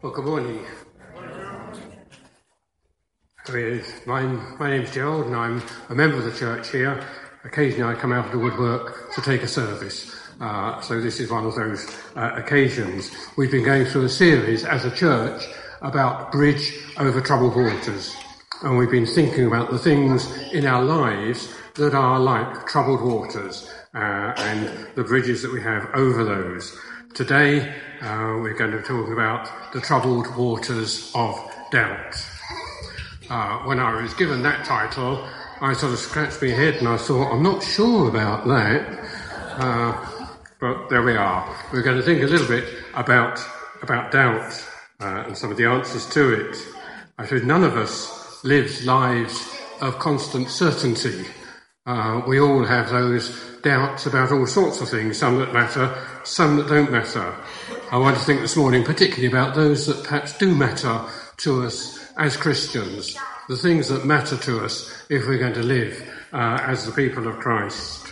Morning. My, my name's Gerald and I'm a member of the church here. Occasionally I come out of the woodwork to take a service. Uh, so this is one of those uh, occasions. We've been going through a series as a church about bridge over troubled waters. And we've been thinking about the things in our lives that are like troubled waters uh, and the bridges that we have over those. Today, uh, we're going to talk about the troubled waters of doubt. Uh, when I was given that title, I sort of scratched my head and I thought, I'm not sure about that. Uh, but there we are. We're going to think a little bit about, about doubt uh, and some of the answers to it. I said, none of us lives lives of constant certainty. Uh, we all have those doubts about all sorts of things, some that matter, some that don't matter. I want to think this morning particularly about those that perhaps do matter to us as Christians, the things that matter to us if we're going to live uh, as the people of Christ.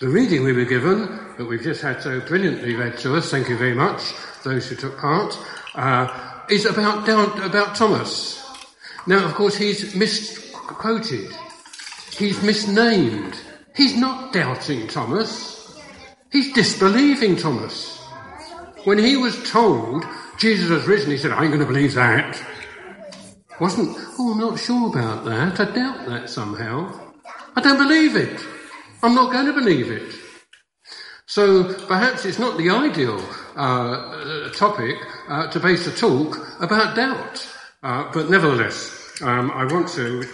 The reading we were given, that we've just had so brilliantly read to us, thank you very much, those who took part, uh, is about, about Thomas. Now, of course, he's misquoted. He's misnamed. He's not doubting Thomas. He's disbelieving Thomas. When he was told Jesus has risen, he said, I ain't going to believe that. Wasn't, oh, I'm not sure about that. I doubt that somehow. I don't believe it. I'm not going to believe it. So perhaps it's not the ideal uh, topic uh, to base a talk about doubt. Uh, but nevertheless, um, I want to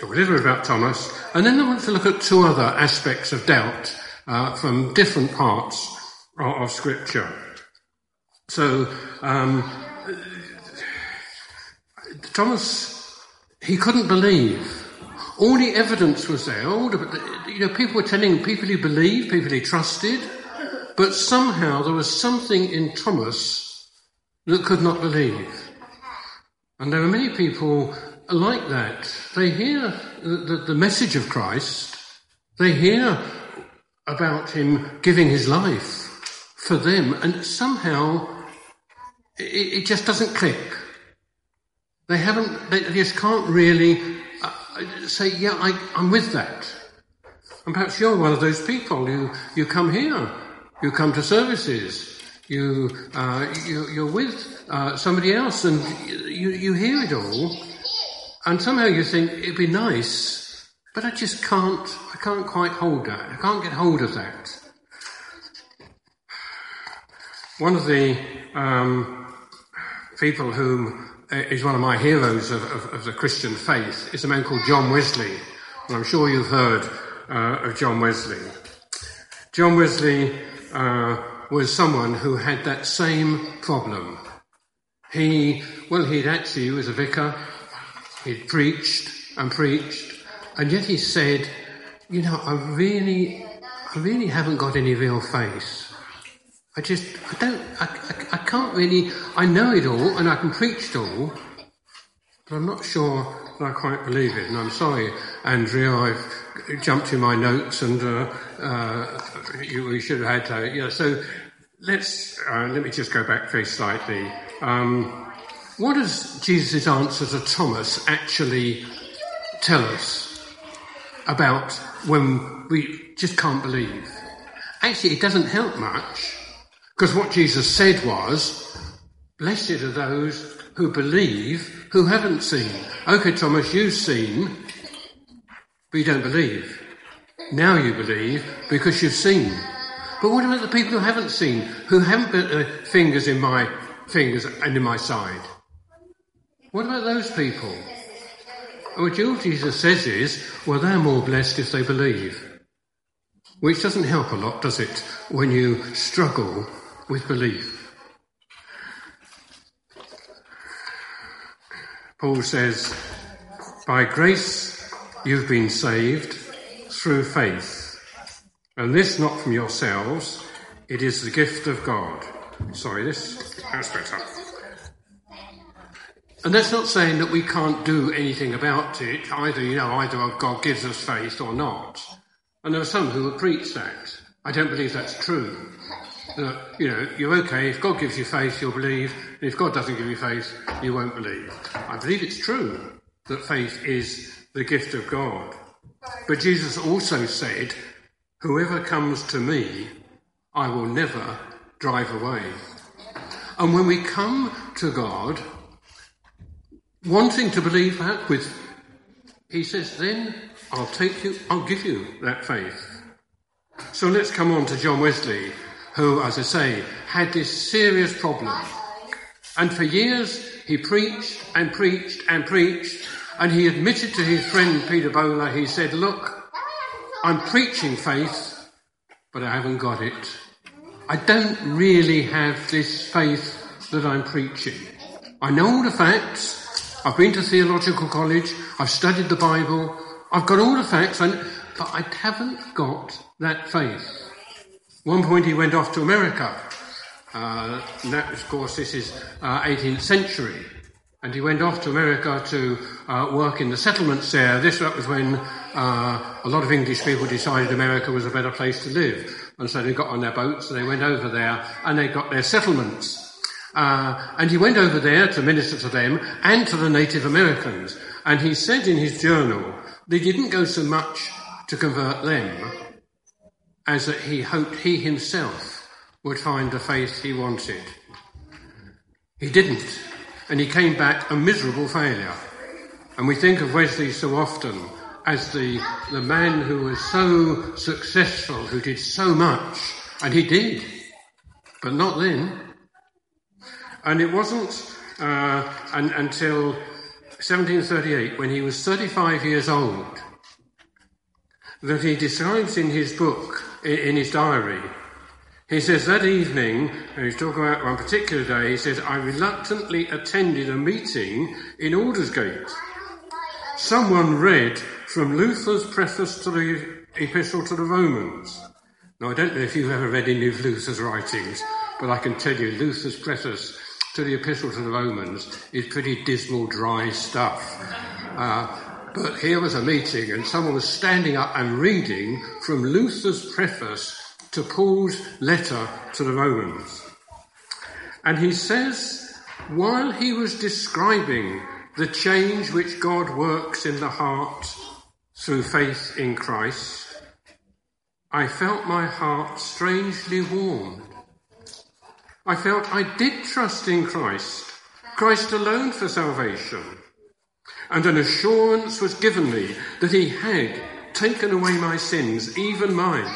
talk a little bit about Thomas, and then I want to look at two other aspects of doubt uh, from different parts of, of Scripture. So, um, Thomas, he couldn't believe. All the evidence was there. All the, you know, people were telling people he believed, people he trusted, but somehow there was something in Thomas that could not believe. And there were many people like that. They hear the, the, the message of Christ, they hear about him giving his life for them, and somehow it, it just doesn't click. They haven't, they just can't really uh, say, yeah, I, am with that. And perhaps you're one of those people. You, you come here, you come to services, you, uh, you, are with uh, somebody else, and you, you hear it all, and somehow you think it'd be nice, but I just can't, I can't quite hold that. I can't get hold of that. One of the um, people whom uh, is one of my heroes of, of, of, the Christian faith is a man called John Wesley. And I'm sure you've heard uh, of John Wesley. John Wesley uh, was someone who had that same problem. He, well, he'd actually, he was a vicar, He'd preached and preached, and yet he said, you know, I really, I really haven't got any real faith. I just, I don't, I, I, I can't really, I know it all and I can preach it all, but I'm not sure that I quite believe it. And I'm sorry, Andrea, I've jumped in my notes and uh, uh, you, we should have had, uh, yeah, so let's, uh, let me just go back very slightly. Um, what does Jesus' answer to Thomas actually tell us about when we just can't believe? Actually, it doesn't help much because what Jesus said was, Blessed are those who believe who haven't seen. Okay, Thomas, you've seen, but you don't believe. Now you believe because you've seen. But what about the people who haven't seen, who haven't put their fingers in my fingers and in my side? What about those people? Oh, what Jesus says is, well, they're more blessed if they believe. Which doesn't help a lot, does it, when you struggle with belief? Paul says, by grace you've been saved through faith. And this not from yourselves, it is the gift of God. Sorry, this, that's better. And that's not saying that we can't do anything about it. Either, you know, either God gives us faith or not. And there are some who preach that. I don't believe that's true. that, you know, you're okay. If God gives you faith, you'll believe. And if God doesn't give you faith, you won't believe. I believe it's true that faith is the gift of God. But Jesus also said, Whoever comes to me, I will never drive away. And when we come to God, wanting to believe that with, he says, then I'll take you, I'll give you that faith. So let's come on to John Wesley, who, as I say, had this serious problem. And for years he preached and preached and preached, and he admitted to his friend Peter Böhler, he said, Look, I'm preaching faith, but I haven't got it. I don't really have this faith that I'm preaching. I know the facts. I've been to theological college. I've studied the Bible. I've got all the facts, and, but I haven't got that faith. One point he went off to America. Uh, that, of course, this is uh, 18th century. And he went off to America to uh, work in the settlements there. This that was when uh, a lot of English people decided America was a better place to live. And so they got on their boats and they went over there and they got their settlements. Uh, and he went over there to minister to them and to the Native Americans. And he said in his journal, they didn't go so much to convert them as that he hoped he himself would find the faith he wanted. He didn't, and he came back a miserable failure. And we think of Wesley so often as the, the man who was so successful, who did so much, and he did, but not then. And it wasn't uh, and, until 1738, when he was 35 years old, that he describes in his book, in his diary, he says that evening, and he's talking about one particular day, he says, I reluctantly attended a meeting in Aldersgate. Someone read from Luther's preface to the Epistle to the Romans. Now, I don't know if you've ever read any of Luther's writings, but I can tell you Luther's preface to the Epistle to the Romans is pretty dismal, dry stuff. Uh, but here was a meeting, and someone was standing up and reading from Luther's preface to Paul's letter to the Romans. And he says, while he was describing the change which God works in the heart through faith in Christ, I felt my heart strangely warmed I felt I did trust in Christ, Christ alone for salvation. And an assurance was given me that He had taken away my sins, even mine,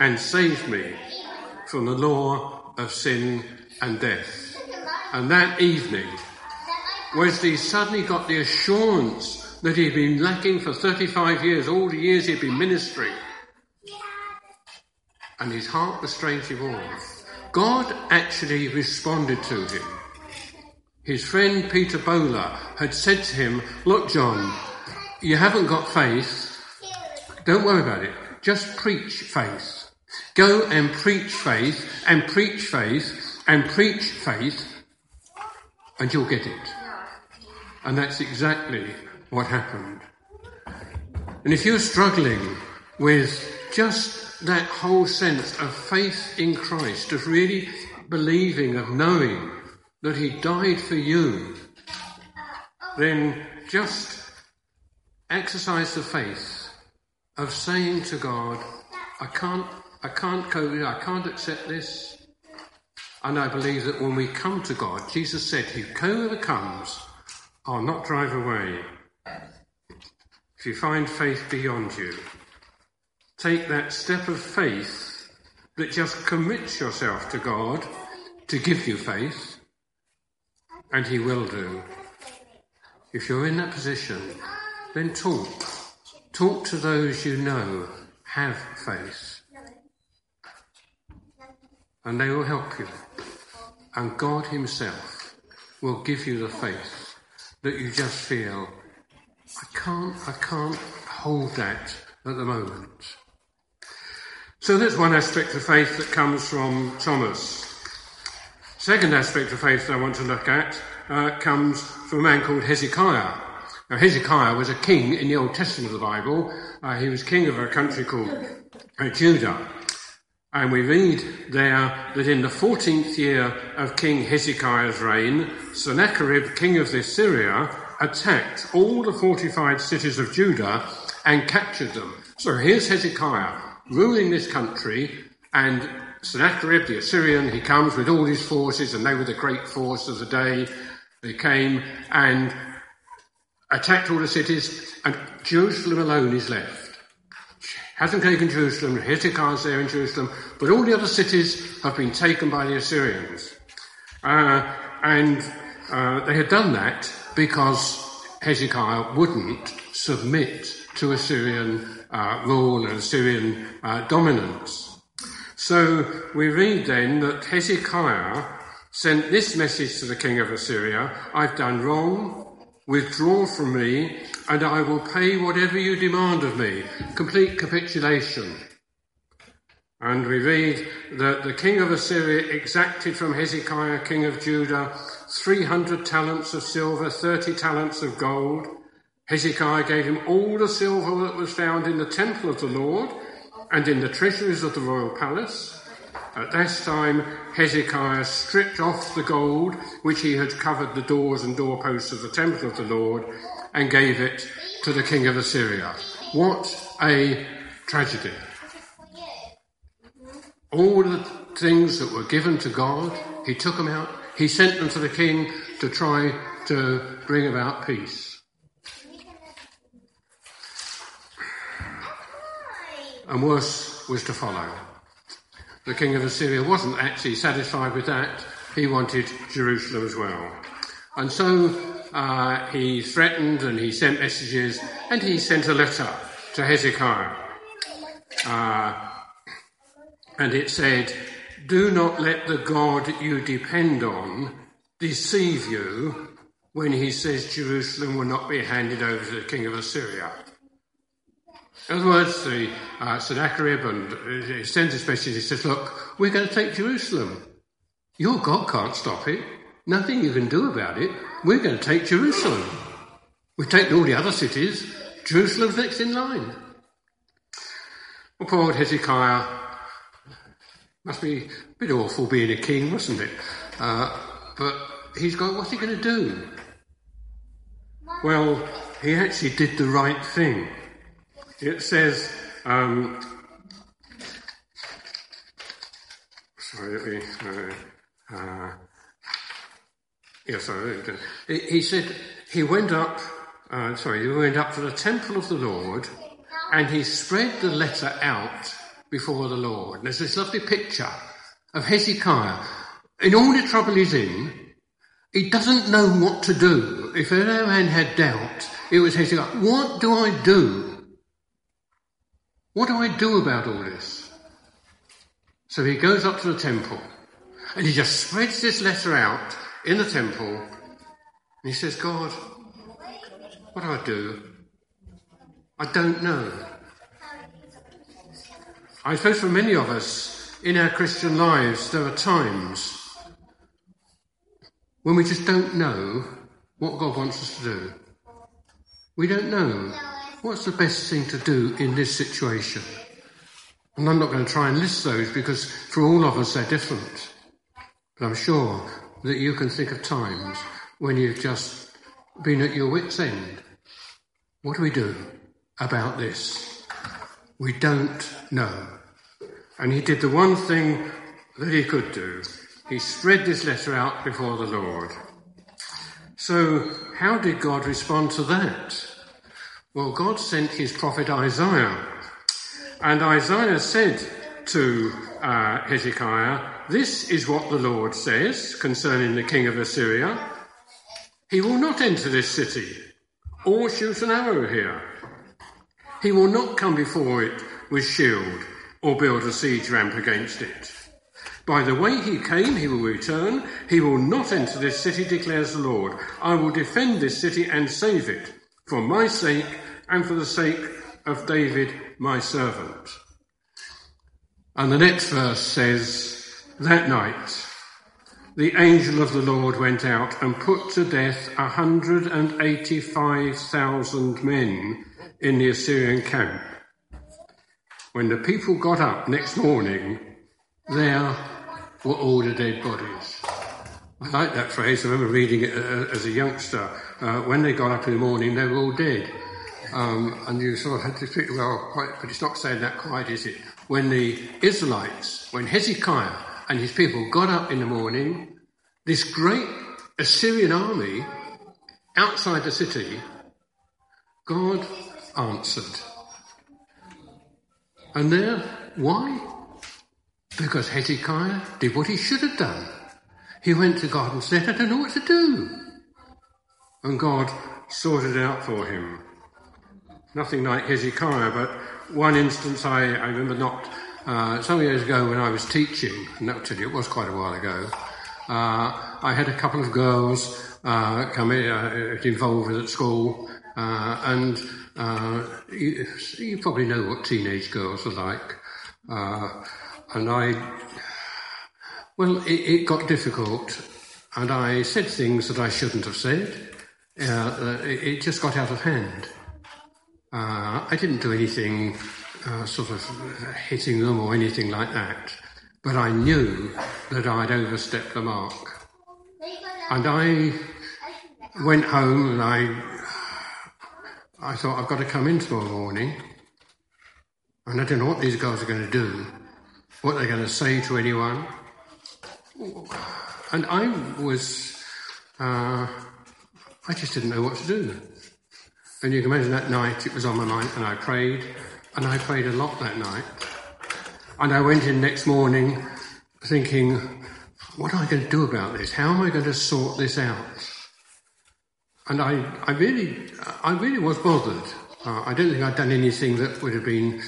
and saved me from the law of sin and death. And that evening, Wesley suddenly got the assurance that he'd been lacking for 35 years, all the years he'd been ministering. And his heart was strangely warm. God actually responded to him. His friend Peter Böhler had said to him, Look, John, you haven't got faith. Don't worry about it. Just preach faith. Go and preach faith and preach faith and preach faith and you'll get it. And that's exactly what happened. And if you're struggling with just that whole sense of faith in Christ, of really believing, of knowing that He died for you, then just exercise the faith of saying to God, I can't, I can't it, I can't accept this. And I believe that when we come to God, Jesus said, Whoever comes, I'll not drive away. If you find faith beyond you, take that step of faith that just commits yourself to God to give you faith, and He will do. If you're in that position, then talk. Talk to those you know have faith. And they will help you. And God Himself will give you the faith that you just feel, I can't, I can't hold that at the moment. So that's one aspect of faith that comes from Thomas. Second aspect of faith that I want to look at uh, comes from a man called Hezekiah. Now, Hezekiah was a king in the Old Testament of the Bible. Uh, he was king of a country called uh, Judah. And we read there that in the 14th year of King Hezekiah's reign, Sennacherib, king of Assyria, attacked all the fortified cities of Judah and captured them. So here's Hezekiah ruling this country, and Sennacherib, the Assyrian, he comes with all his forces, and they were the great force of the day. They came and attacked all the cities, and Jerusalem alone is left hasn't taken Jerusalem, Hezekiah's there in Jerusalem, but all the other cities have been taken by the Assyrians. Uh, and uh, they had done that because Hezekiah wouldn't submit to Assyrian uh, rule and Assyrian uh, dominance. So we read then that Hezekiah sent this message to the king of Assyria I've done wrong, Withdraw from me, and I will pay whatever you demand of me. Complete capitulation. And we read that the king of Assyria exacted from Hezekiah, king of Judah, 300 talents of silver, 30 talents of gold. Hezekiah gave him all the silver that was found in the temple of the Lord and in the treasuries of the royal palace. At this time, Hezekiah stripped off the gold which he had covered the doors and doorposts of the temple of the Lord and gave it to the king of Assyria. What a tragedy. All the things that were given to God, he took them out, he sent them to the king to try to bring about peace. And worse was to follow the king of Assyria wasn't actually satisfied with that. He wanted Jerusalem as well. And so uh, he threatened and he sent messages and he sent a letter to Hezekiah. Uh, and it said, Do not let the God you depend on deceive you when he says Jerusalem will not be handed over to the king of Assyria. In other words, the uh, Sennacherib and he sends his message. He says, "Look, we're going to take Jerusalem. Your God can't stop it. Nothing you can do about it. We're going to take Jerusalem. We've taken all the other cities. Jerusalem's next in line." Well, poor Hezekiah must be a bit awful being a king, mustn't it? Uh, but he's got what's he going to do? Well, he actually did the right thing. It says, um, sorry, let me, uh, uh, yeah, sorry, he said he went up, uh, sorry, he went up to the temple of the Lord and he spread the letter out before the Lord. There's this lovely picture of Hezekiah. In all the trouble he's in, he doesn't know what to do. If anyone had doubt, it was Hezekiah. What do I do? What do I do about all this? So he goes up to the temple and he just spreads this letter out in the temple and he says, God, what do I do? I don't know. I suppose for many of us in our Christian lives, there are times when we just don't know what God wants us to do. We don't know what's the best thing to do in this situation? And I'm not going to try and list those because for all of us they're different. But I'm sure that you can think of times when you've just been at your wits' end. What do we do about this? We don't know. And he did the one thing that he could do. He spread this letter out before the Lord. So, how did God respond to that? Well, God sent his prophet Isaiah, and Isaiah said to uh, Hezekiah, This is what the Lord says concerning the king of Assyria. He will not enter this city or shoot an arrow here. He will not come before it with shield or build a siege ramp against it. By the way he came, he will return. He will not enter this city, declares the Lord. I will defend this city and save it for my sake and for the sake of David, my servant. And the next verse says, That night the angel of the Lord went out and put to death 185,000 men in the Assyrian camp. When the people got up next morning, there were all the dead bodies. I like that phrase. I remember reading it uh, as a youngster. Uh, when they got up in the morning, they were all dead. Um, and you sort of had to think, well, quite, but it's not saying that quite, is it? When the Israelites, when Hezekiah and his people got up in the morning, this great Assyrian army outside the city, God answered. And there, why? Because Hezekiah did what he should have done. He went to God and said, I don't know what to do. And God sorted it out for him. Nothing like Hezekiah, but one instance I, I remember not uh, some years ago when I was teaching, and that it was quite a while ago, uh, I had a couple of girls uh, come in, uh, involved at school, uh, and uh, you, you, probably know what teenage girls are like. Uh, and I, well, it, it, got difficult, and I said things that I shouldn't have said. It, just got out of hand. Uh, I didn't do anything uh, sort of hitting them or anything like that, but I knew that I'd overstepped the mark. And I went home and I I thought, I've got to come in tomorrow morning, and I don't know what these guys are going to do, what they're going to say to anyone. And I was, uh, I just didn't know what to do. And you can imagine that night it was on my mind, and I prayed, and I prayed a lot that night. And I went in next morning thinking, what am I going to do about this? How am I going to sort this out? And I, I really, I really was bothered. Uh, I don't think I'd done anything that would have been,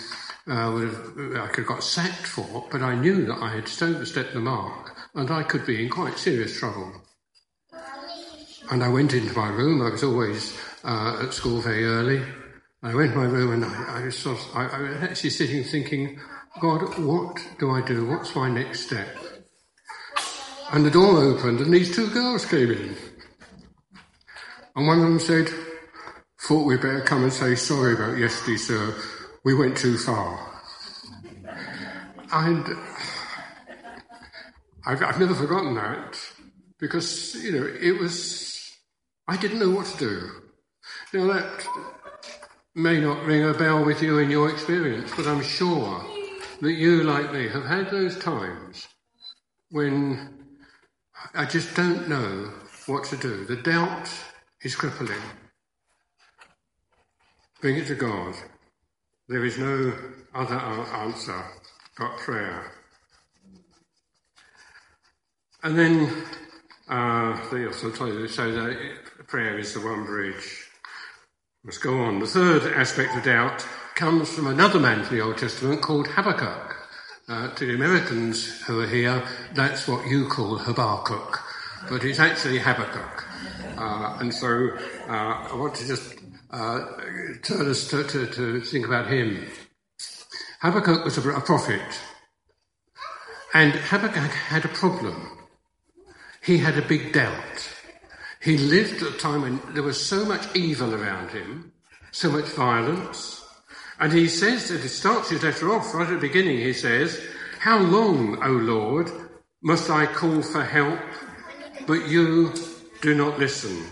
uh, would have, I could have got sacked for, but I knew that I had overstepped the mark and I could be in quite serious trouble. And I went into my room. I was always uh, at school very early. I went to my room and I, I was sort of, I, I was actually sitting thinking, God, what do I do? What's my next step? And the door opened and these two girls came in. And one of them said, thought we'd better come and say sorry about yesterday, sir. We went too far. And I've, I've never forgotten that because, you know, it was, I didn't know what to do. Now that may not ring a bell with you in your experience, but I'm sure that you, like me, have had those times when I just don't know what to do. The doubt is crippling. Bring it to God. There is no other answer but prayer. And then uh, they also tell you so that prayer is the one bridge. Let's go on. The third aspect of doubt comes from another man from the Old Testament called Habakkuk. Uh, to the Americans who are here, that's what you call Habakkuk, but it's actually Habakkuk. Uh, and so uh, I want to just uh, turn us to, to, to, think about him. Habakkuk was a, a prophet, and Habakkuk had a problem. He had a big doubt. He lived at a time when there was so much evil around him, so much violence. And he says that he starts his letter off right at the beginning. He says, How long, O Lord, must I call for help, but you do not listen,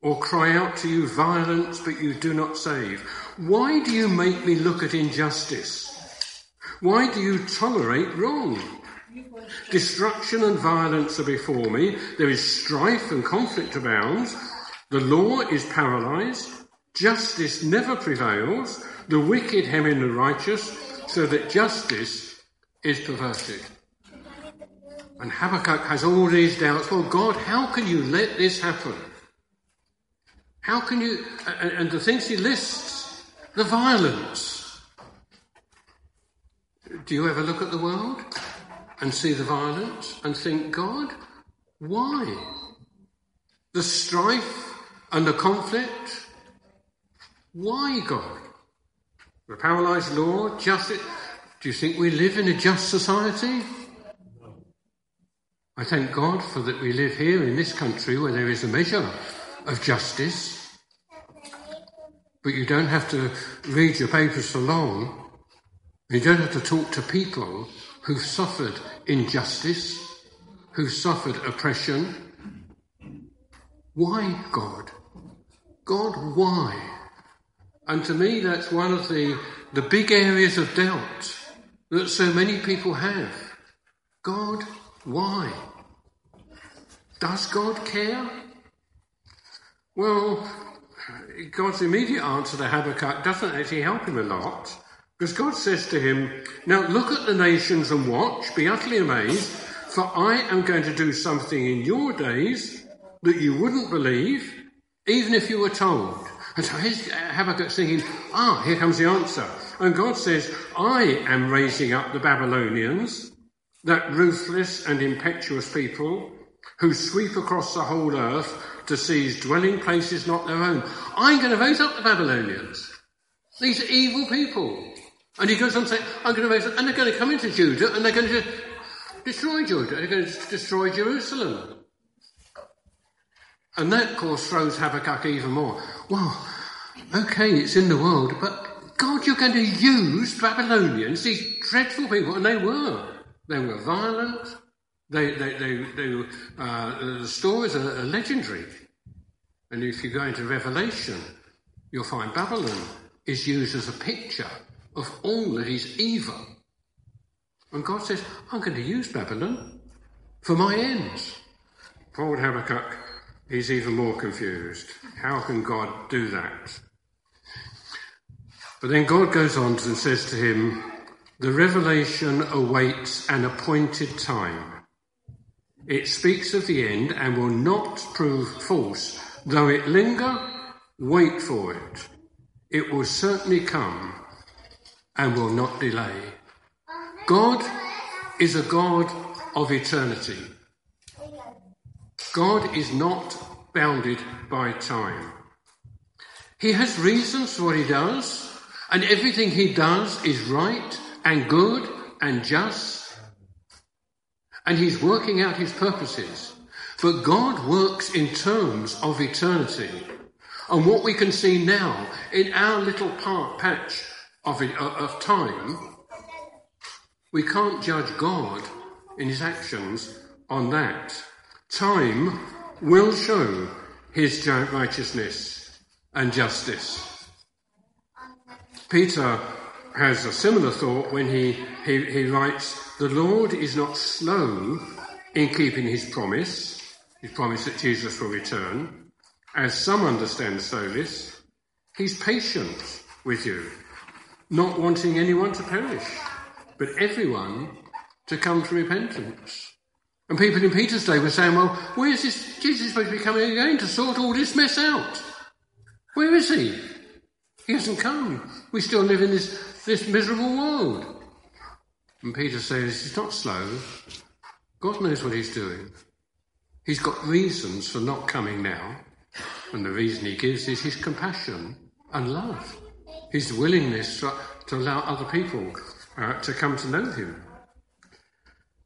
or cry out to you violence, but you do not save? Why do you make me look at injustice? Why do you tolerate wrong? Destruction and violence are before me. There is strife and conflict abounds. The law is paralyzed. Justice never prevails. The wicked hem in the righteous, so that justice is perverted. And Habakkuk has all these doubts. Well, God, how can you let this happen? How can you, and the things he lists, the violence. Do you ever look at the world and see the violence and think, God, why? The strife and the conflict? Why, God? The paralyzed law, justice. Do you think we live in a just society? I thank God for that we live here in this country where there is a measure of justice. But you don't have to read your papers for long. You don't have to talk to people who've suffered injustice, who've suffered oppression. Why, God? God, why? And to me, that's one of the, the big areas of doubt that so many people have. God, why? Does God care? Well, God's immediate answer to Habakkuk doesn't actually help him a lot. Because God says to him, Now look at the nations and watch, be utterly amazed, for I am going to do something in your days that you wouldn't believe, even if you were told. And so here's Habakkuk thinking, Ah, here comes the answer. And God says, I am raising up the Babylonians, that ruthless and impetuous people who sweep across the whole earth to seize dwelling places not their own. I'm going to raise up the Babylonians. These are evil people. And he goes on saying, I'm going to raise and they're going to come into Judah and they're going to destroy Judah. They're going to destroy Jerusalem. And that, of course, throws Habakkuk even more. Well, okay, it's in the world, but God, you're going to use Babylonians, these dreadful people, and they were. They were violent. They, they, they, they uh, the stories are, are legendary. And if you go into Revelation, you'll find Babylon is used as a picture of all that is evil. And God says, I'm going to use Babylon for my ends. Poor Habakkuk, he's even more confused. How can God do that? But then God goes on and says to him, The revelation awaits an appointed time. It speaks of the end and will not prove false. Though it linger, wait for it. It will certainly come and will not delay. God is a God of eternity. God is not bounded by time. He has reasons for what he does, and everything he does is right and good and just. And he's working out his purposes. But God works in terms of eternity. And what we can see now in our little part patch of, of time, we can't judge God in his actions on that. Time will show his righteousness and justice. Peter has a similar thought when he, he, he writes, The Lord is not slow in keeping his promise, his promise that Jesus will return, as some understand slowness. He's patient with you, not wanting anyone to perish, but everyone to come to repentance. And people in Peter's day were saying, well, where is this Jesus supposed to be coming again to sort all this mess out? Where is he? He hasn't come. We still live in this, this miserable world. And Peter says, he's not slow. God knows what he's doing. He's got reasons for not coming now. And the reason he gives is his compassion and love. His willingness to, to allow other people uh, to come to know him.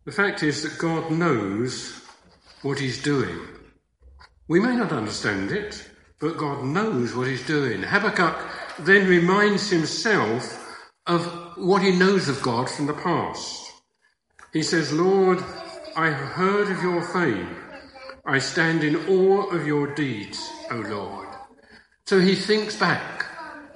The fact is that God knows what he's doing. We may not understand it, but God knows what he's doing. Habakkuk then reminds himself of what he knows of God from the past. He says, Lord, I have heard of your fame. I stand in awe of your deeds, O Lord. So he thinks back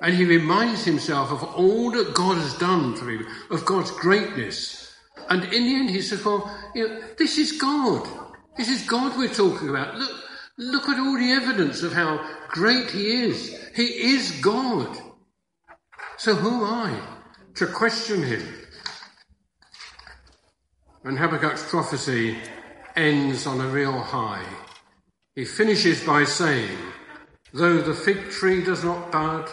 and he reminds himself of all that God has done for him, of God's greatness. And in the end, he says, Well, you know, this is God. This is God we're talking about. Look, look at all the evidence of how great he is. He is God. So who am I to question him? And Habakkuk's prophecy ends on a real high. He finishes by saying, Though the fig tree does not bud,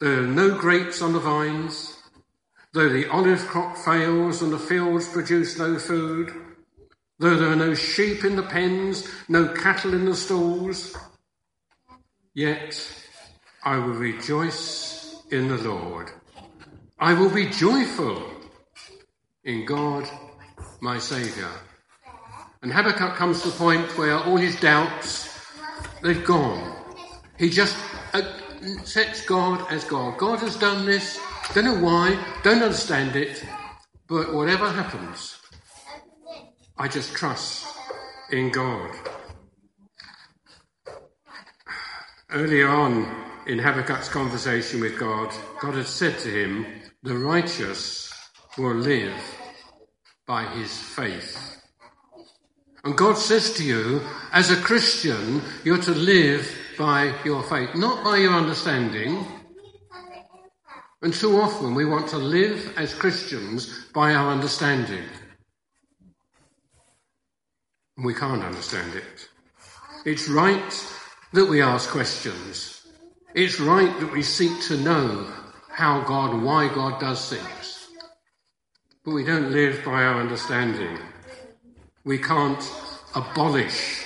there are no grapes on the vines, though the olive crop fails and the fields produce no food, though there are no sheep in the pens, no cattle in the stalls, yet I will rejoice in the Lord. I will be joyful in God, my Saviour. And Habakkuk comes to the point where all his doubts, they've gone. He just sets God as God. God has done this. Don't know why. Don't understand it. But whatever happens, I just trust in God. Earlier on in Habakkuk's conversation with God, God had said to him, The righteous will live by his faith. And God says to you, as a Christian, you're to live by your faith, not by your understanding. And too often we want to live as Christians by our understanding. And we can't understand it. It's right that we ask questions. It's right that we seek to know how God, why God does things. But we don't live by our understanding. We can't abolish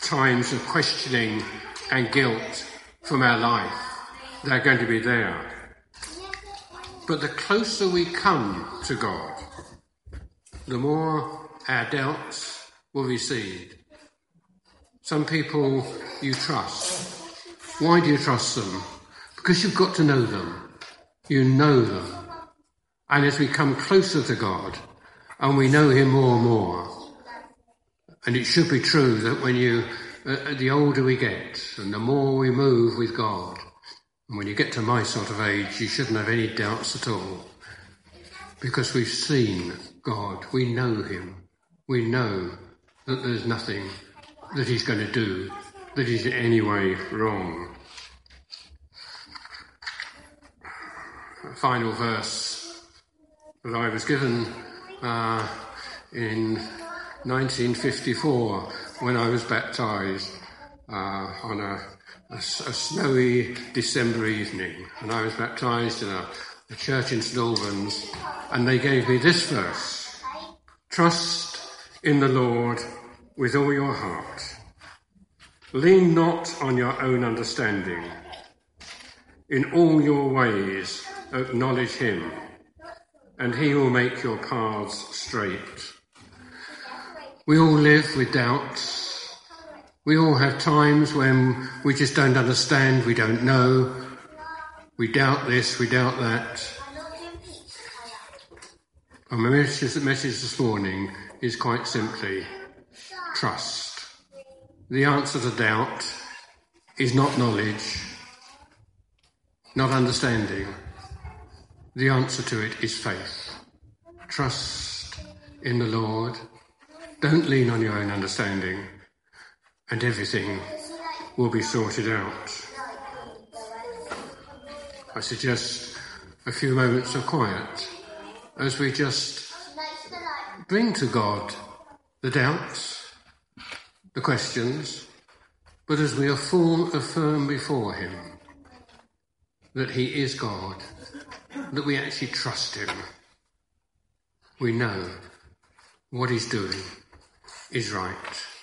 times of questioning and guilt from our life. They're going to be there. But the closer we come to God, the more our doubts will recede. Some people you trust. Why do you trust them? Because you've got to know them. You know them. And as we come closer to God and we know Him more and more, and it should be true that when you, uh, the older we get and the more we move with God, and when you get to my sort of age, you shouldn't have any doubts at all. Because we've seen God, we know Him, we know that there's nothing that He's going to do that is in any way wrong. Final verse that I was given uh, in 1954 when I was baptized uh, on a, a, a, snowy December evening. And I was baptized in a, a church in St Albans, and they gave me this verse Trust in the Lord with all your heart Lean not on your own understanding. In all your ways acknowledge him, and he will make your paths straight. We all live with doubts. We all have times when we just don't understand, we don't know. We doubt this, we doubt that. And my message, message this morning is quite simply trust. The answer to doubt is not knowledge, not understanding. The answer to it is faith. Trust in the Lord. Don't lean on your own understanding, and everything will be sorted out. I suggest a few moments of quiet as we just bring to God the doubts the questions, but as we affirm, before Him that He is God, that we actually trust Him, we know what He's doing is right.